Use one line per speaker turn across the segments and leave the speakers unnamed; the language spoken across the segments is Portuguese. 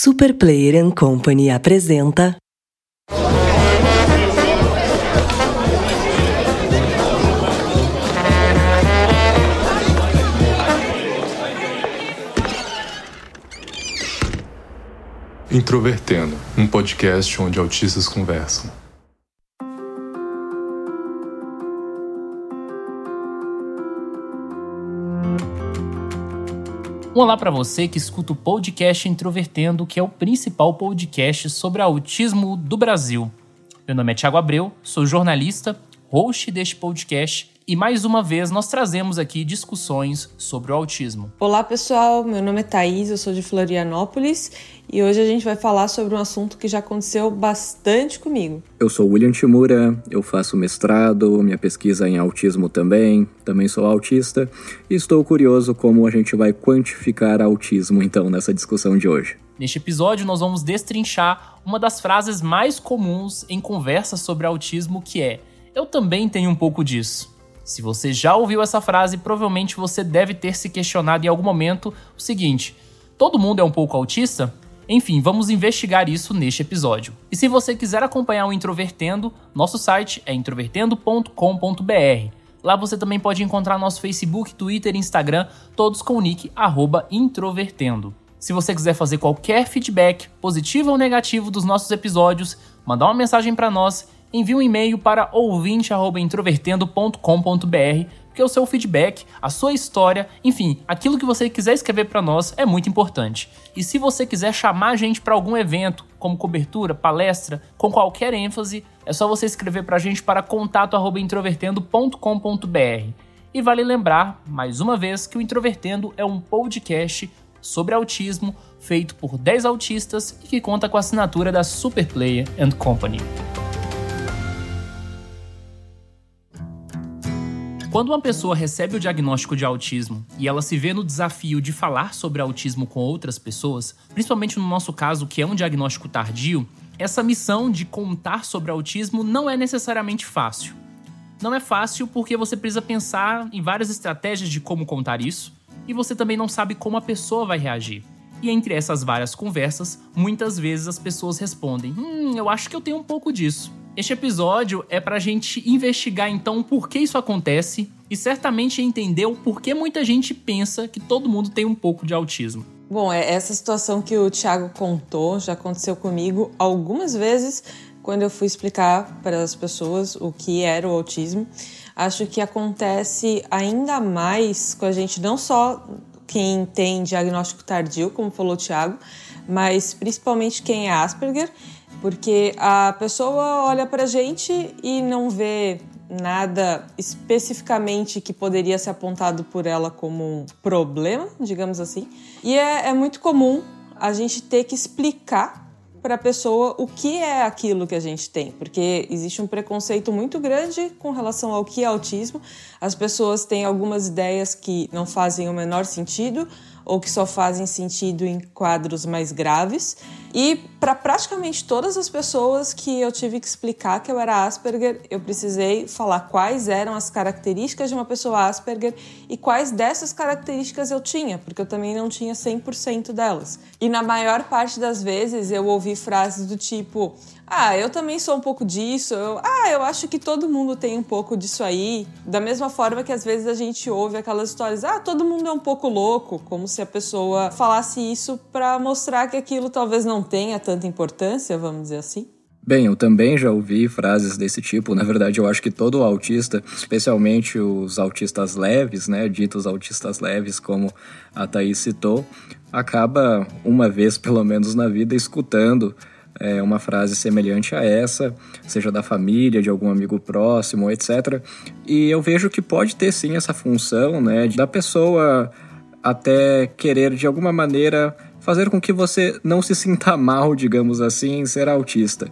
Super Player and Company apresenta.
Introvertendo, um podcast onde autistas conversam.
Olá para você que escuta o podcast Introvertendo, que é o principal podcast sobre autismo do Brasil. Meu nome é Thiago Abreu, sou jornalista, host deste podcast e mais uma vez nós trazemos aqui discussões sobre o autismo.
Olá pessoal, meu nome é Thaís, eu sou de Florianópolis e hoje a gente vai falar sobre um assunto que já aconteceu bastante comigo.
Eu sou William Timura, eu faço mestrado, minha pesquisa é em autismo também, também sou autista e estou curioso como a gente vai quantificar autismo então nessa discussão de hoje.
Neste episódio nós vamos destrinchar uma das frases mais comuns em conversas sobre autismo que é: eu também tenho um pouco disso. Se você já ouviu essa frase, provavelmente você deve ter se questionado em algum momento o seguinte: todo mundo é um pouco autista? Enfim, vamos investigar isso neste episódio. E se você quiser acompanhar o Introvertendo, nosso site é introvertendo.com.br. Lá você também pode encontrar nosso Facebook, Twitter e Instagram, todos com o nick introvertendo. Se você quiser fazer qualquer feedback, positivo ou negativo dos nossos episódios, mandar uma mensagem para nós envie um e-mail para ouvinte@introvertendo.com.br, porque o seu feedback, a sua história, enfim, aquilo que você quiser escrever para nós é muito importante. E se você quiser chamar a gente para algum evento, como cobertura, palestra, com qualquer ênfase, é só você escrever para a gente para contato@introvertendo.com.br. E vale lembrar, mais uma vez, que o Introvertendo é um podcast sobre autismo feito por 10 autistas e que conta com a assinatura da Superplayer and Company. Quando uma pessoa recebe o diagnóstico de autismo e ela se vê no desafio de falar sobre autismo com outras pessoas, principalmente no nosso caso, que é um diagnóstico tardio, essa missão de contar sobre autismo não é necessariamente fácil. Não é fácil porque você precisa pensar em várias estratégias de como contar isso e você também não sabe como a pessoa vai reagir. E entre essas várias conversas, muitas vezes as pessoas respondem: Hum, eu acho que eu tenho um pouco disso. Este episódio é para a gente investigar então por que isso acontece e certamente entender o porquê muita gente pensa que todo mundo tem um pouco de autismo.
Bom, é essa situação que o Thiago contou já aconteceu comigo algumas vezes quando eu fui explicar para as pessoas o que era o autismo. Acho que acontece ainda mais com a gente, não só quem tem diagnóstico tardio, como falou o Thiago, mas principalmente quem é Asperger porque a pessoa olha para a gente e não vê nada especificamente que poderia ser apontado por ela como um problema, digamos assim. E é, é muito comum a gente ter que explicar para a pessoa o que é aquilo que a gente tem, porque existe um preconceito muito grande com relação ao que é autismo. As pessoas têm algumas ideias que não fazem o menor sentido ou que só fazem sentido em quadros mais graves. E para praticamente todas as pessoas que eu tive que explicar que eu era Asperger, eu precisei falar quais eram as características de uma pessoa Asperger e quais dessas características eu tinha, porque eu também não tinha 100% delas. E na maior parte das vezes eu ouvi frases do tipo: ah, eu também sou um pouco disso. Eu, ah, eu acho que todo mundo tem um pouco disso aí. Da mesma forma que às vezes a gente ouve aquelas histórias, ah, todo mundo é um pouco louco, como se a pessoa falasse isso para mostrar que aquilo talvez não tenha tanta importância, vamos dizer assim.
Bem, eu também já ouvi frases desse tipo. Na verdade, eu acho que todo autista, especialmente os autistas leves, né, ditos autistas leves, como a Thaís citou, acaba uma vez pelo menos na vida escutando é, uma frase semelhante a essa, seja da família, de algum amigo próximo, etc. E eu vejo que pode ter sim essa função, né, da pessoa até querer de alguma maneira fazer com que você não se sinta mal, digamos assim, em ser autista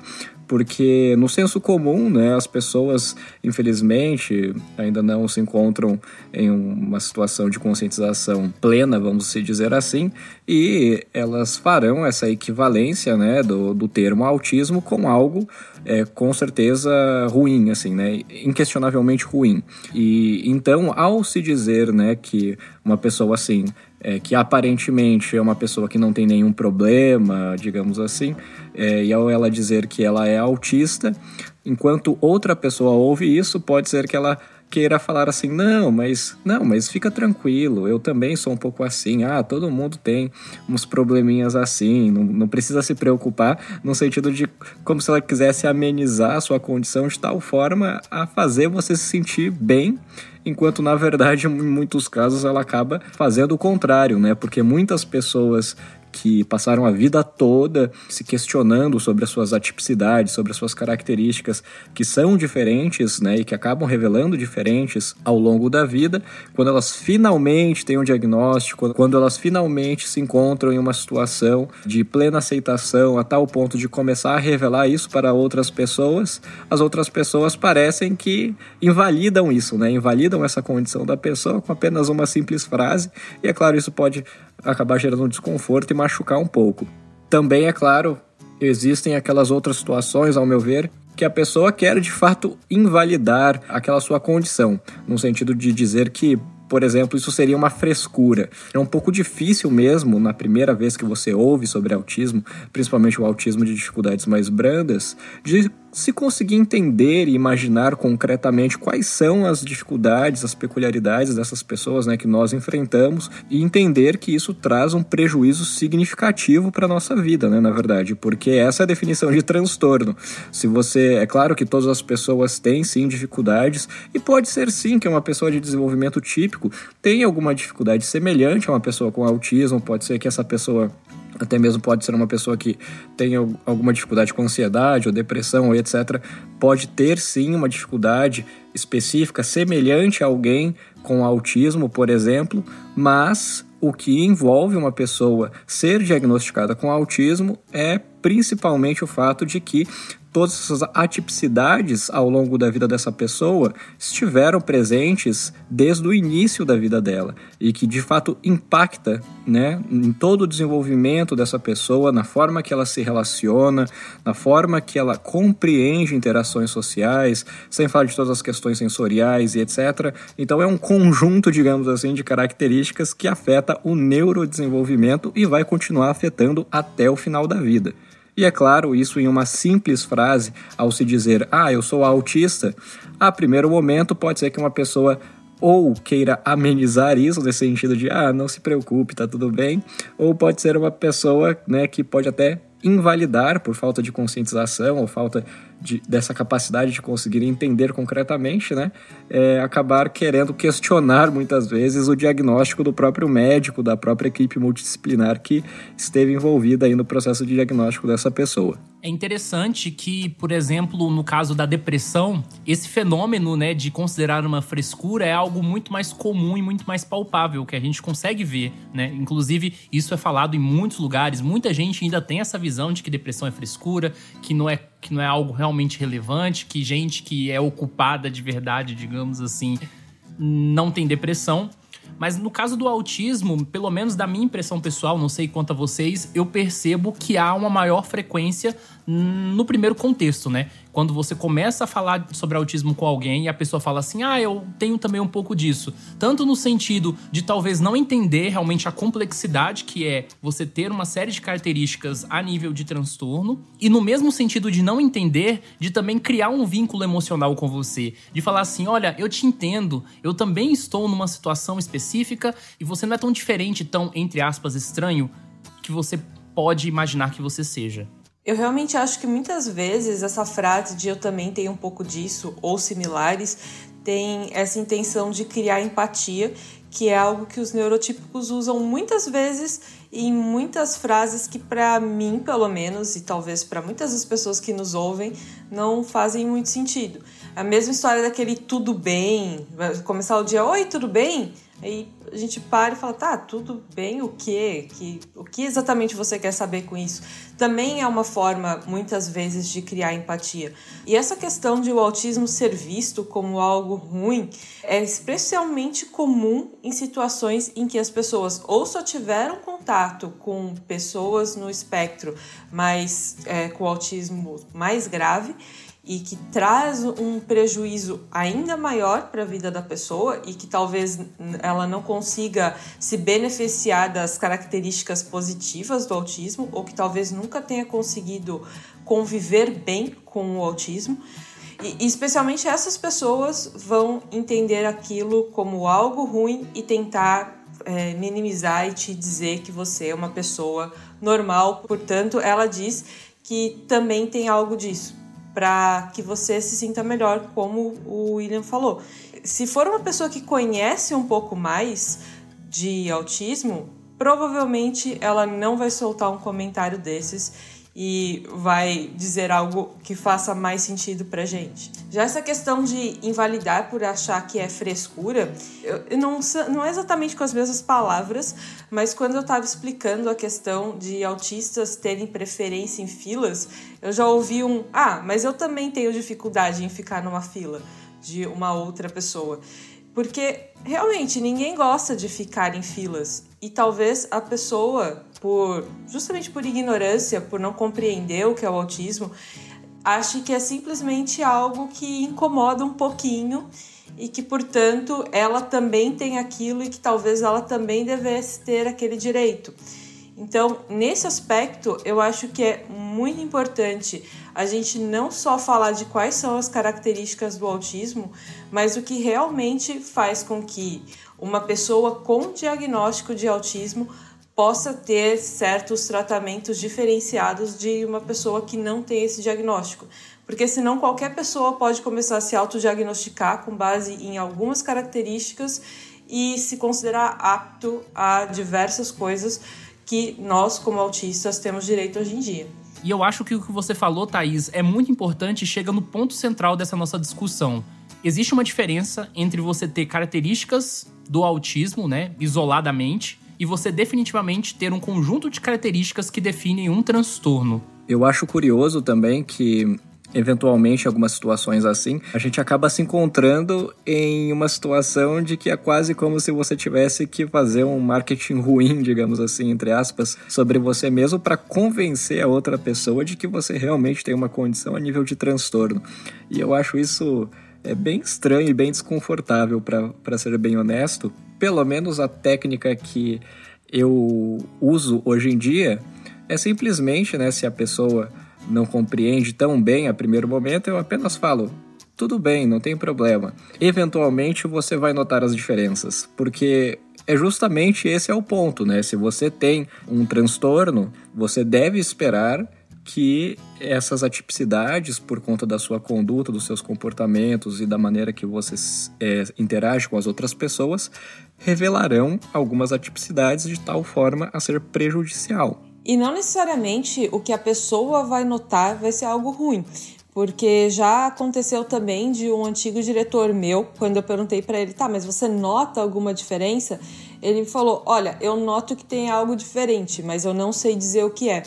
porque no senso comum, né, as pessoas, infelizmente, ainda não se encontram em uma situação de conscientização plena, vamos se dizer assim, e elas farão essa equivalência, né, do, do termo autismo com algo é, com certeza ruim, assim, né, inquestionavelmente ruim. E então, ao se dizer, né, que uma pessoa assim é, que aparentemente é uma pessoa que não tem nenhum problema, digamos assim, é, e ao ela dizer que ela é autista, enquanto outra pessoa ouve isso, pode ser que ela queira falar assim, não, mas não, mas fica tranquilo, eu também sou um pouco assim, ah, todo mundo tem uns probleminhas assim, não, não precisa se preocupar, no sentido de como se ela quisesse amenizar a sua condição de tal forma a fazer você se sentir bem enquanto na verdade em muitos casos ela acaba fazendo o contrário, né? Porque muitas pessoas que passaram a vida toda se questionando sobre as suas atipicidades, sobre as suas características que são diferentes, né, e que acabam revelando diferentes ao longo da vida, quando elas finalmente têm um diagnóstico, quando elas finalmente se encontram em uma situação de plena aceitação a tal ponto de começar a revelar isso para outras pessoas, as outras pessoas parecem que invalidam isso, né, invalidam essa condição da pessoa com apenas uma simples frase, e é claro, isso pode acabar gerando um desconforto e machucar um pouco. Também, é claro, existem aquelas outras situações, ao meu ver, que a pessoa quer de fato invalidar aquela sua condição, no sentido de dizer que por exemplo, isso seria uma frescura. É um pouco difícil mesmo, na primeira vez que você ouve sobre autismo, principalmente o autismo de dificuldades mais brandas, de se conseguir entender e imaginar concretamente quais são as dificuldades, as peculiaridades dessas pessoas né, que nós enfrentamos e entender que isso traz um prejuízo significativo para a nossa vida, né, na verdade, porque essa é a definição de transtorno. Se você. É claro que todas as pessoas têm sim dificuldades, e pode ser sim que uma pessoa de desenvolvimento típico tenha alguma dificuldade semelhante a uma pessoa com autismo, pode ser que essa pessoa até mesmo pode ser uma pessoa que tenha alguma dificuldade com ansiedade ou depressão ou etc. Pode ter sim uma dificuldade específica semelhante a alguém com autismo, por exemplo, mas o que envolve uma pessoa ser diagnosticada com autismo é principalmente o fato de que todas essas atipicidades ao longo da vida dessa pessoa estiveram presentes desde o início da vida dela e que de fato impacta, né, em todo o desenvolvimento dessa pessoa, na forma que ela se relaciona, na forma que ela compreende interações sociais, sem falar de todas as questões sensoriais e etc. Então é um conjunto, digamos assim, de características que afeta o neurodesenvolvimento e vai continuar afetando até o final da vida. E é claro, isso em uma simples frase, ao se dizer, ah, eu sou autista, a primeiro momento pode ser que uma pessoa ou queira amenizar isso nesse sentido de ah, não se preocupe, tá tudo bem, ou pode ser uma pessoa, né, que pode até invalidar por falta de conscientização ou falta de, dessa capacidade de conseguir entender concretamente, né, é, acabar querendo questionar muitas vezes o diagnóstico do próprio médico, da própria equipe multidisciplinar que esteve envolvida aí no processo de diagnóstico dessa pessoa.
É interessante que, por exemplo, no caso da depressão, esse fenômeno né, de considerar uma frescura é algo muito mais comum e muito mais palpável, que a gente consegue ver. Né? Inclusive, isso é falado em muitos lugares. Muita gente ainda tem essa visão de que depressão é frescura, que não é, que não é algo realmente relevante, que gente que é ocupada de verdade, digamos assim, não tem depressão. Mas no caso do autismo, pelo menos da minha impressão pessoal, não sei quanto a vocês, eu percebo que há uma maior frequência no primeiro contexto, né? Quando você começa a falar sobre autismo com alguém e a pessoa fala assim: "Ah, eu tenho também um pouco disso". Tanto no sentido de talvez não entender realmente a complexidade que é você ter uma série de características a nível de transtorno, e no mesmo sentido de não entender, de também criar um vínculo emocional com você, de falar assim: "Olha, eu te entendo, eu também estou numa situação específica e você não é tão diferente, tão entre aspas estranho que você pode imaginar que você seja".
Eu realmente acho que muitas vezes essa frase de eu também tenho um pouco disso ou similares tem essa intenção de criar empatia, que é algo que os neurotípicos usam muitas vezes em muitas frases que para mim, pelo menos, e talvez para muitas das pessoas que nos ouvem, não fazem muito sentido. A mesma história daquele tudo bem, começar o dia, oi, tudo bem? Aí a gente para e fala, tá, tudo bem, o quê? Que, o que exatamente você quer saber com isso? Também é uma forma, muitas vezes, de criar empatia. E essa questão de o autismo ser visto como algo ruim é especialmente comum em situações em que as pessoas ou só tiveram contato com pessoas no espectro mais é, com autismo mais grave e que traz um prejuízo ainda maior para a vida da pessoa e que talvez ela não consiga se beneficiar das características positivas do autismo ou que talvez nunca tenha conseguido conviver bem com o autismo. E, especialmente essas pessoas vão entender aquilo como algo ruim e tentar é, minimizar e te dizer que você é uma pessoa normal. Portanto, ela diz que também tem algo disso, para que você se sinta melhor, como o William falou. Se for uma pessoa que conhece um pouco mais de autismo, provavelmente ela não vai soltar um comentário desses e vai dizer algo que faça mais sentido pra gente. Já essa questão de invalidar por achar que é frescura, eu não, não é exatamente com as mesmas palavras, mas quando eu estava explicando a questão de autistas terem preferência em filas, eu já ouvi um: ah, mas eu também tenho dificuldade em ficar numa fila de uma outra pessoa. Porque realmente ninguém gosta de ficar em filas e talvez a pessoa por justamente por ignorância, por não compreender o que é o autismo, ache que é simplesmente algo que incomoda um pouquinho e que, portanto, ela também tem aquilo e que talvez ela também devesse ter aquele direito. Então, nesse aspecto, eu acho que é muito importante a gente não só falar de quais são as características do autismo, mas o que realmente faz com que uma pessoa com diagnóstico de autismo possa ter certos tratamentos diferenciados de uma pessoa que não tem esse diagnóstico. Porque senão qualquer pessoa pode começar a se autodiagnosticar com base em algumas características e se considerar apto a diversas coisas que nós, como autistas, temos direito hoje em dia.
E eu acho que o que você falou, Thaís, é muito importante e chega no ponto central dessa nossa discussão. Existe uma diferença entre você ter características do autismo, né, isoladamente, e você definitivamente ter um conjunto de características que definem um transtorno.
Eu acho curioso também que eventualmente em algumas situações assim, a gente acaba se encontrando em uma situação de que é quase como se você tivesse que fazer um marketing ruim, digamos assim, entre aspas, sobre você mesmo para convencer a outra pessoa de que você realmente tem uma condição a nível de transtorno. E eu acho isso é bem estranho e bem desconfortável, para ser bem honesto. Pelo menos a técnica que eu uso hoje em dia é simplesmente, né, se a pessoa não compreende tão bem a primeiro momento, eu apenas falo: tudo bem, não tem problema. Eventualmente você vai notar as diferenças, porque é justamente esse é o ponto, né? Se você tem um transtorno, você deve esperar que essas atipicidades, por conta da sua conduta, dos seus comportamentos e da maneira que você é, interage com as outras pessoas, revelarão algumas atipicidades de tal forma a ser prejudicial.
E não necessariamente o que a pessoa vai notar vai ser algo ruim. Porque já aconteceu também de um antigo diretor meu, quando eu perguntei para ele, tá, mas você nota alguma diferença? Ele falou: Olha, eu noto que tem algo diferente, mas eu não sei dizer o que é.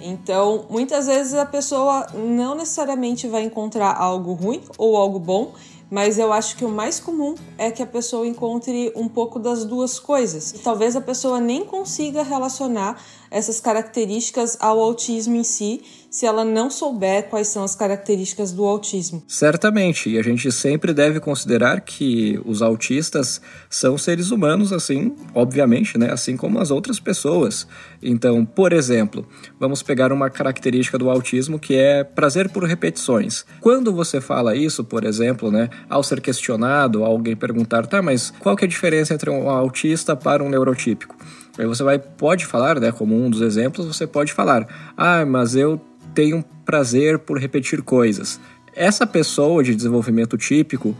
Então, muitas vezes a pessoa não necessariamente vai encontrar algo ruim ou algo bom, mas eu acho que o mais comum é que a pessoa encontre um pouco das duas coisas. E talvez a pessoa nem consiga relacionar essas características ao autismo em si, se ela não souber quais são as características do autismo.
Certamente, e a gente sempre deve considerar que os autistas são seres humanos, assim, obviamente, né? Assim como as outras pessoas. Então, por exemplo, vamos pegar uma característica do autismo que é prazer por repetições. Quando você fala isso, por exemplo, né, ao ser questionado, alguém perguntar, tá, mas qual que é a diferença entre um autista para um neurotípico? Aí você vai, pode falar, né, como um dos exemplos, você pode falar, ah, mas eu tenho prazer por repetir coisas. Essa pessoa de desenvolvimento típico,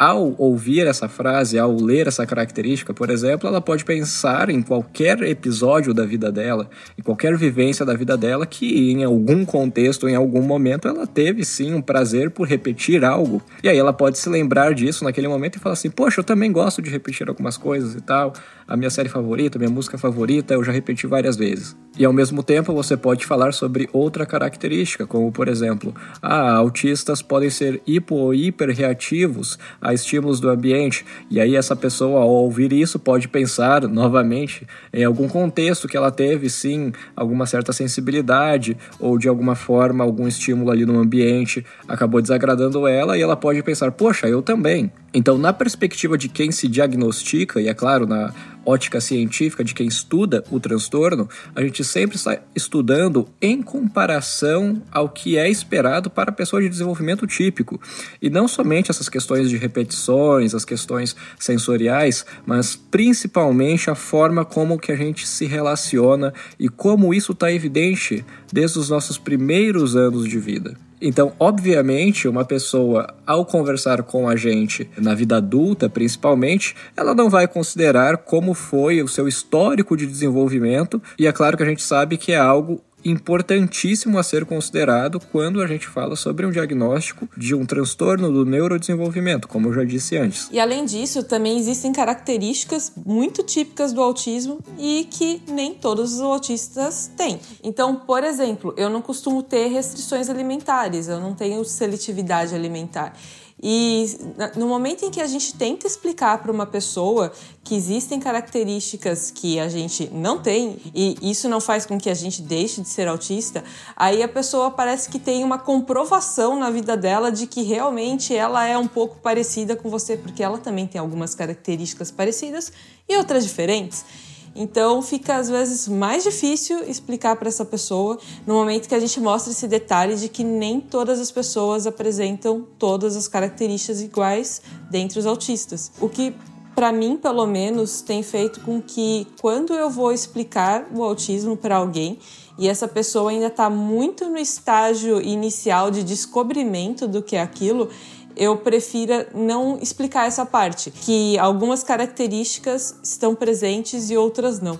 ao ouvir essa frase, ao ler essa característica, por exemplo, ela pode pensar em qualquer episódio da vida dela, em qualquer vivência da vida dela, que em algum contexto, em algum momento, ela teve sim um prazer por repetir algo. E aí ela pode se lembrar disso naquele momento e falar assim: Poxa, eu também gosto de repetir algumas coisas e tal. A minha série favorita, minha música favorita, eu já repeti várias vezes. E ao mesmo tempo você pode falar sobre outra característica, como por exemplo, ah, autistas podem ser hipo ou hiperreativos a estímulos do ambiente. E aí essa pessoa, ao ouvir isso, pode pensar novamente em algum contexto que ela teve, sim, alguma certa sensibilidade ou de alguma forma algum estímulo ali no ambiente acabou desagradando ela e ela pode pensar, poxa, eu também. Então, na perspectiva de quem se diagnostica, e é claro, na ótica científica de quem estuda o transtorno, a gente sempre está estudando em comparação ao que é esperado para a pessoa de desenvolvimento típico. E não somente essas questões de repetições, as questões sensoriais, mas principalmente a forma como que a gente se relaciona e como isso está evidente desde os nossos primeiros anos de vida. Então, obviamente, uma pessoa, ao conversar com a gente na vida adulta, principalmente, ela não vai considerar como foi o seu histórico de desenvolvimento, e é claro que a gente sabe que é algo importantíssimo a ser considerado quando a gente fala sobre um diagnóstico de um transtorno do neurodesenvolvimento, como eu já disse antes.
E além disso, também existem características muito típicas do autismo e que nem todos os autistas têm. Então, por exemplo, eu não costumo ter restrições alimentares, eu não tenho seletividade alimentar. E no momento em que a gente tenta explicar para uma pessoa que existem características que a gente não tem, e isso não faz com que a gente deixe de ser autista, aí a pessoa parece que tem uma comprovação na vida dela de que realmente ela é um pouco parecida com você, porque ela também tem algumas características parecidas e outras diferentes. Então fica às vezes mais difícil explicar para essa pessoa no momento que a gente mostra esse detalhe de que nem todas as pessoas apresentam todas as características iguais dentre os autistas. O que para mim, pelo menos, tem feito com que quando eu vou explicar o autismo para alguém e essa pessoa ainda está muito no estágio inicial de descobrimento do que é aquilo, eu prefira não explicar essa parte, que algumas características estão presentes e outras não.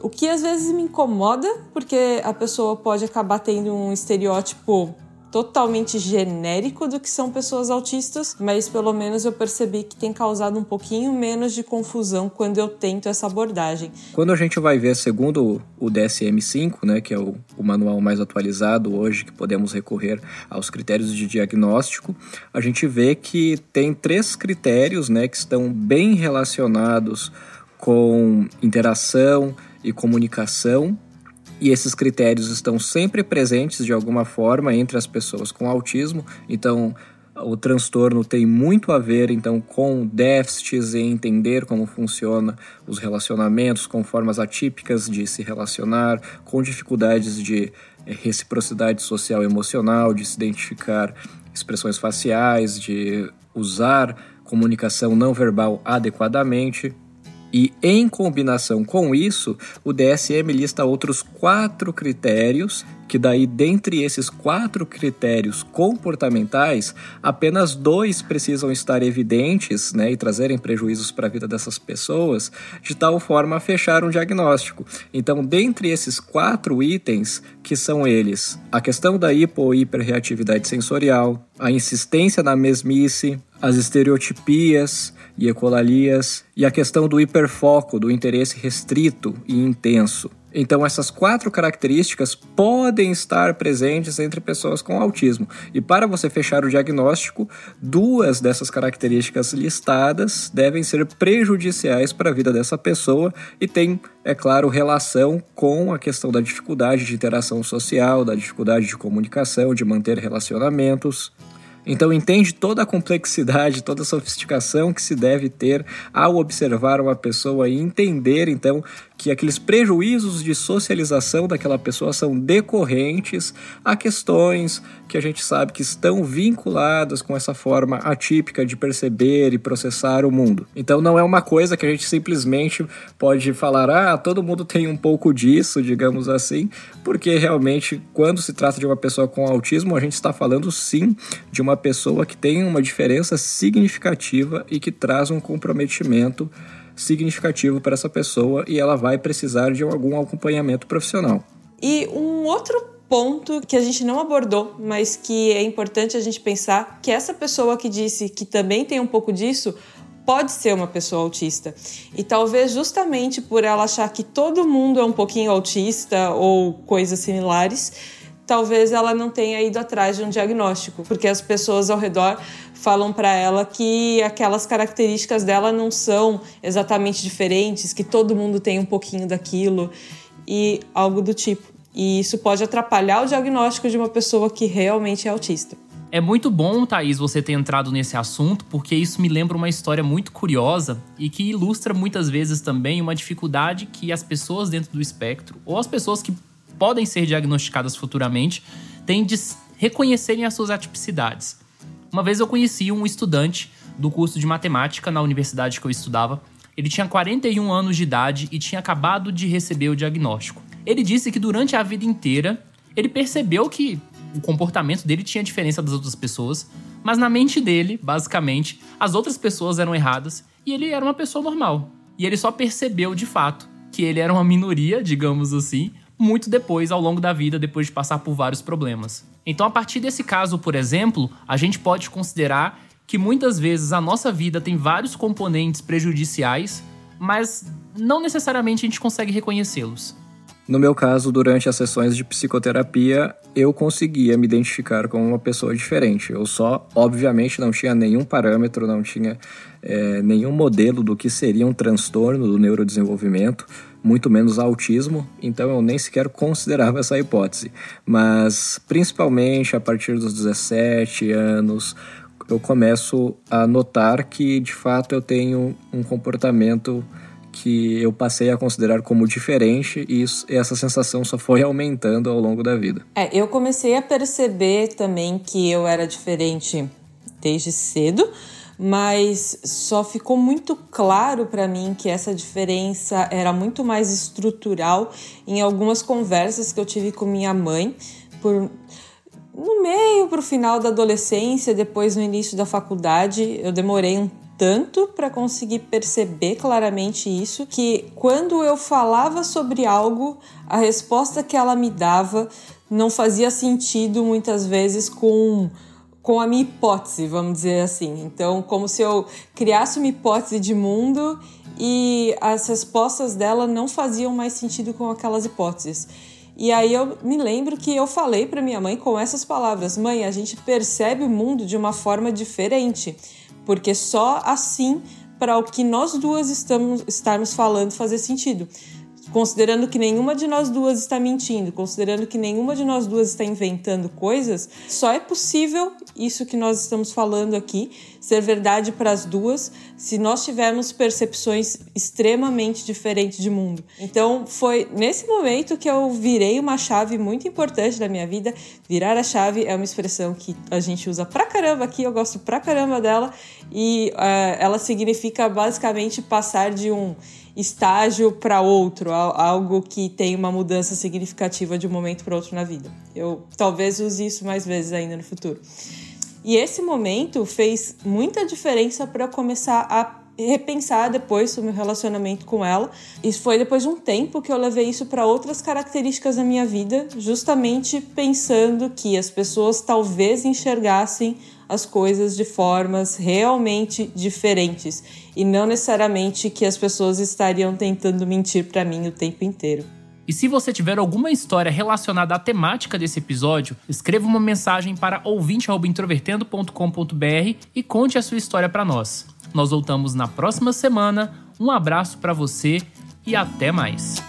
O que às vezes me incomoda, porque a pessoa pode acabar tendo um estereótipo totalmente genérico do que são pessoas autistas, mas pelo menos eu percebi que tem causado um pouquinho menos de confusão quando eu tento essa abordagem.
Quando a gente vai ver, segundo o DSM-5, né, que é o, o manual mais atualizado hoje, que podemos recorrer aos critérios de diagnóstico, a gente vê que tem três critérios né, que estão bem relacionados com interação e comunicação e esses critérios estão sempre presentes de alguma forma entre as pessoas com autismo. Então, o transtorno tem muito a ver então com déficits em entender como funciona os relacionamentos, com formas atípicas de se relacionar, com dificuldades de eh, reciprocidade social e emocional, de se identificar expressões faciais, de usar comunicação não verbal adequadamente. E em combinação com isso, o DSM lista outros quatro critérios, que daí dentre esses quatro critérios comportamentais, apenas dois precisam estar evidentes né, e trazerem prejuízos para a vida dessas pessoas, de tal forma a fechar um diagnóstico. Então, dentre esses quatro itens, que são eles a questão da hipo ou hiperreatividade sensorial, a insistência na mesmice, as estereotipias, e ecolalias, e a questão do hiperfoco, do interesse restrito e intenso. Então, essas quatro características podem estar presentes entre pessoas com autismo. E para você fechar o diagnóstico, duas dessas características listadas devem ser prejudiciais para a vida dessa pessoa e tem, é claro, relação com a questão da dificuldade de interação social, da dificuldade de comunicação, de manter relacionamentos. Então entende toda a complexidade, toda a sofisticação que se deve ter ao observar uma pessoa e entender então que aqueles prejuízos de socialização daquela pessoa são decorrentes a questões que a gente sabe que estão vinculadas com essa forma atípica de perceber e processar o mundo. Então não é uma coisa que a gente simplesmente pode falar, ah, todo mundo tem um pouco disso, digamos assim, porque realmente quando se trata de uma pessoa com autismo, a gente está falando sim de uma pessoa que tem uma diferença significativa e que traz um comprometimento significativo para essa pessoa e ela vai precisar de algum acompanhamento profissional.
E um outro ponto que a gente não abordou, mas que é importante a gente pensar, que essa pessoa que disse que também tem um pouco disso, pode ser uma pessoa autista. E talvez justamente por ela achar que todo mundo é um pouquinho autista ou coisas similares, talvez ela não tenha ido atrás de um diagnóstico, porque as pessoas ao redor falam para ela que aquelas características dela não são exatamente diferentes, que todo mundo tem um pouquinho daquilo e algo do tipo. E isso pode atrapalhar o diagnóstico de uma pessoa que realmente é autista.
É muito bom, Thaís, você ter entrado nesse assunto, porque isso me lembra uma história muito curiosa e que ilustra muitas vezes também uma dificuldade que as pessoas dentro do espectro, ou as pessoas que podem ser diagnosticadas futuramente, têm de reconhecerem as suas atipicidades. Uma vez eu conheci um estudante do curso de matemática na universidade que eu estudava. Ele tinha 41 anos de idade e tinha acabado de receber o diagnóstico. Ele disse que durante a vida inteira ele percebeu que o comportamento dele tinha diferença das outras pessoas, mas na mente dele, basicamente, as outras pessoas eram erradas e ele era uma pessoa normal. E ele só percebeu de fato que ele era uma minoria, digamos assim, muito depois, ao longo da vida, depois de passar por vários problemas. Então, a partir desse caso, por exemplo, a gente pode considerar que muitas vezes a nossa vida tem vários componentes prejudiciais, mas não necessariamente a gente consegue reconhecê-los.
No meu caso, durante as sessões de psicoterapia, eu conseguia me identificar como uma pessoa diferente. Eu só, obviamente, não tinha nenhum parâmetro, não tinha é, nenhum modelo do que seria um transtorno do neurodesenvolvimento, muito menos autismo, então eu nem sequer considerava essa hipótese. Mas, principalmente a partir dos 17 anos, eu começo a notar que, de fato, eu tenho um comportamento que eu passei a considerar como diferente e isso, essa sensação só foi aumentando ao longo da vida.
É, eu comecei a perceber também que eu era diferente desde cedo, mas só ficou muito claro para mim que essa diferença era muito mais estrutural em algumas conversas que eu tive com minha mãe por no meio para o final da adolescência, depois no início da faculdade, eu demorei um tanto para conseguir perceber claramente isso que quando eu falava sobre algo, a resposta que ela me dava não fazia sentido muitas vezes com com a minha hipótese, vamos dizer assim. Então, como se eu criasse uma hipótese de mundo e as respostas dela não faziam mais sentido com aquelas hipóteses. E aí eu me lembro que eu falei para minha mãe com essas palavras: "Mãe, a gente percebe o mundo de uma forma diferente" porque só assim para o que nós duas estamos estarmos falando fazer sentido considerando que nenhuma de nós duas está mentindo, considerando que nenhuma de nós duas está inventando coisas, só é possível isso que nós estamos falando aqui ser verdade para as duas se nós tivermos percepções extremamente diferentes de mundo. Então foi nesse momento que eu virei uma chave muito importante da minha vida. Virar a chave é uma expressão que a gente usa pra caramba aqui, eu gosto pra caramba dela e uh, ela significa basicamente passar de um estágio para outro, algo que tem uma mudança significativa de um momento para outro na vida. Eu talvez use isso mais vezes ainda no futuro. E esse momento fez muita diferença para começar a repensar depois o meu relacionamento com ela. Isso foi depois de um tempo que eu levei isso para outras características da minha vida, justamente pensando que as pessoas talvez enxergassem as coisas de formas realmente diferentes e não necessariamente que as pessoas estariam tentando mentir para mim o tempo inteiro.
E se você tiver alguma história relacionada à temática desse episódio, escreva uma mensagem para ouvinte@introvertendo.com.br e conte a sua história para nós. Nós voltamos na próxima semana. Um abraço para você e até mais.